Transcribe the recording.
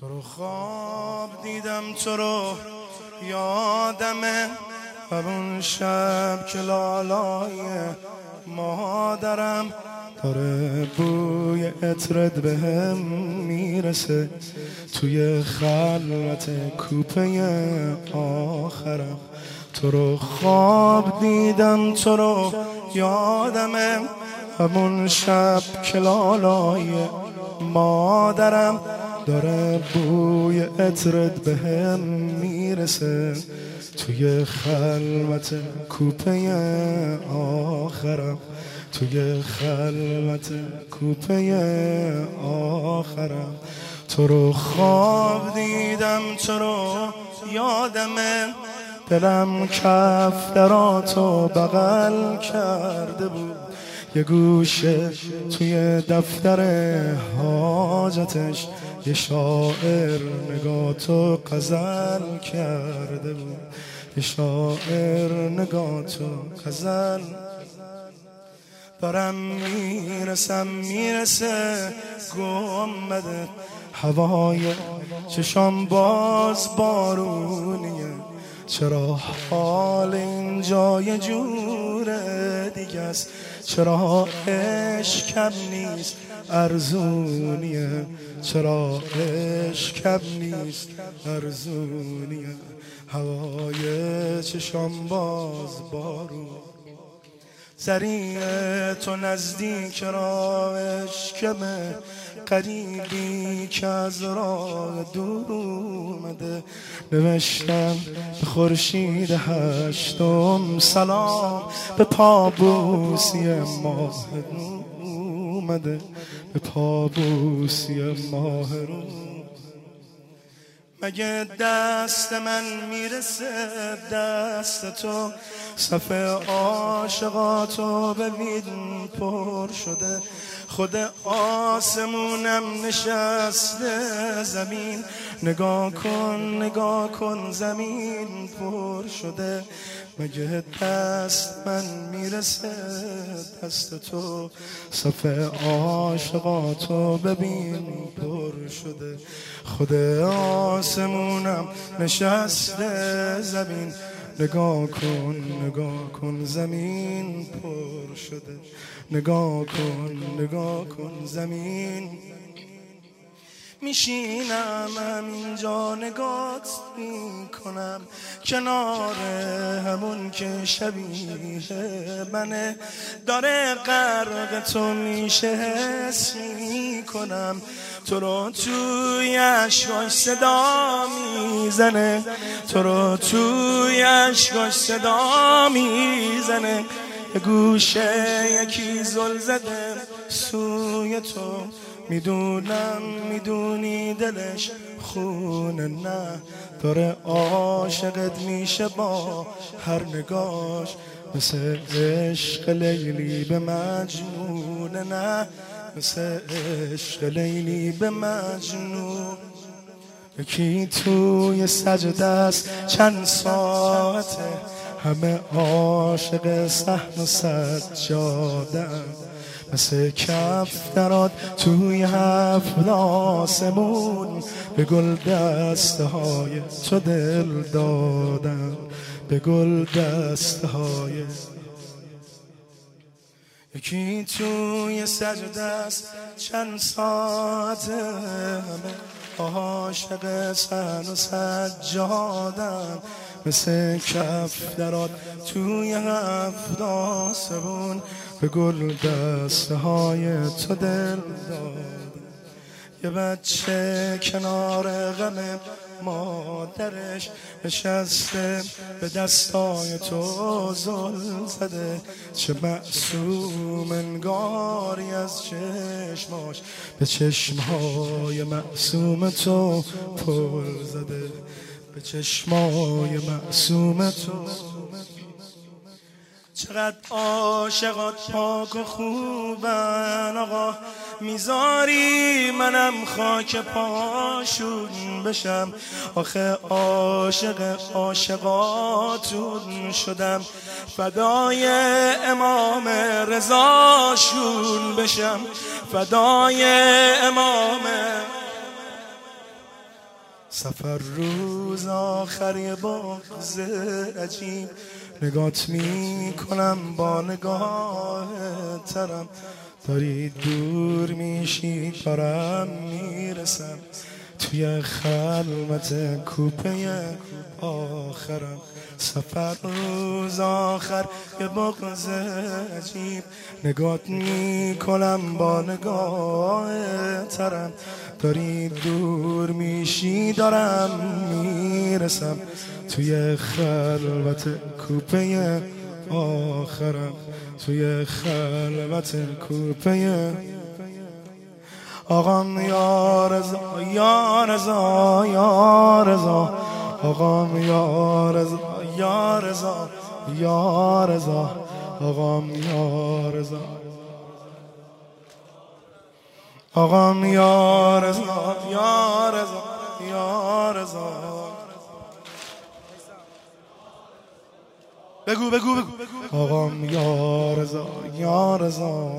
تو رو خواب دیدم تو رو یادمه. و اون شب که لالای مادرم داره بوی اطرد به هم می‌رسه توی خلوت کوپه آخرم. تو رو خواب دیدم تو رو یادمه. همون شب که لالای مادرم داره بوی اطرد به هم می‌رسه. توی خلوت کوپه آخرم. توی خلوت کوپه آخرم. تو رو خواب دیدم تو رو یادمه دلم کف دراتو بغل کرده بود. یه گوشه توی دفتر حاجتش. یه شاعر نگاه تو قزل کرده بود. یه شاعر نگاه تو قزل دارم می‌رسم می‌رسه گمبده هوای چشام باز بارونیه. چرا حال اینجا یه جوره دیگه است؟ چرا عشق کم نیست؟ ارزونیه چرا عشق کم نیست؟ ارزونیه هوای چشام باز بارون سریع تو نزدیک راهش کمه قریبی که از راه دور اومده. نوشتم به خورشید هشتم سلام به پابوسی ماه اومده. به پابوسی ماه رو مگه دست من می‌رسه دست تو؟ صفه عاشقاتو ببین پر شده. خود آسمونم نشسته زمین. نگاه کن نگاه کن زمین پر شده. مگه دست من می‌رسه؟ دست تو صفه عاشقاتو ببین پر شده. خود آسمونم نشسته زمین. نگاه کن نگاه کن زمین پر شده. نگاه کن نگاه کن زمین. میشینم همینجا نگات می‌کنم. کنار همون که شبیه منه. داره غرق تو میشه حس می‌کنم. تو رو توی عشقاش صدا می‌زنه. تو رو توی عشقاش صدا می‌زنه. گوشه یکی زل زده سوی تو. می‌دونم می‌دونی دلش خونه نه. داره عاشقت میشه با هر نگاش. مثل عشق لیلی به مجنون نه. مثل عشق لیلی به مجنون. یکی توی سجده است چند ساعته. همه عاشق سحن و سجادم مثل کف دراد توی هفت آسمون به گل دسته های تو دل دادم. به گل دسته های یکی توی سجده است چند ساعت همه عاشق سن و سجادم. مثل کف دراد توی هفت آسمون به گل دسته های تو دل داد یه بچه کنار غم مادرش نشسته به دستای تو زل زده. چه معصوم انگاری از چشماش به چشمهای معصوم تو پل زده. به چشمای معصوم تو. چقدر عاشقات پاک و خوبن آقا. می‌ذاری منم خاک پاشون بشم. آخه عاشق عاشقاتون شدم. فدای امام رضاشون بشم. فدای امام سفر روز آخر یه بغز عجیب. نگات می کنم با نگاه ترم. داری دور میشی دارم می‌رسم. توی خلوت کوپه آخرم. سفر روز آخر یه بغز عجیب. نگات می‌کنم با نگاه ترم. داری دور میشی دارم می‌رسم. توی خلوت کوپه آخرم. توی خلوت کوپه آقام یا رضا یا رضا یا رضا. آقام یا رضا یا رضا یا رضا. آقام یا رضا. آقام یا رضا یا رضا یا رضا. بگو بگو بگو. آقام یا رضا یا رضا.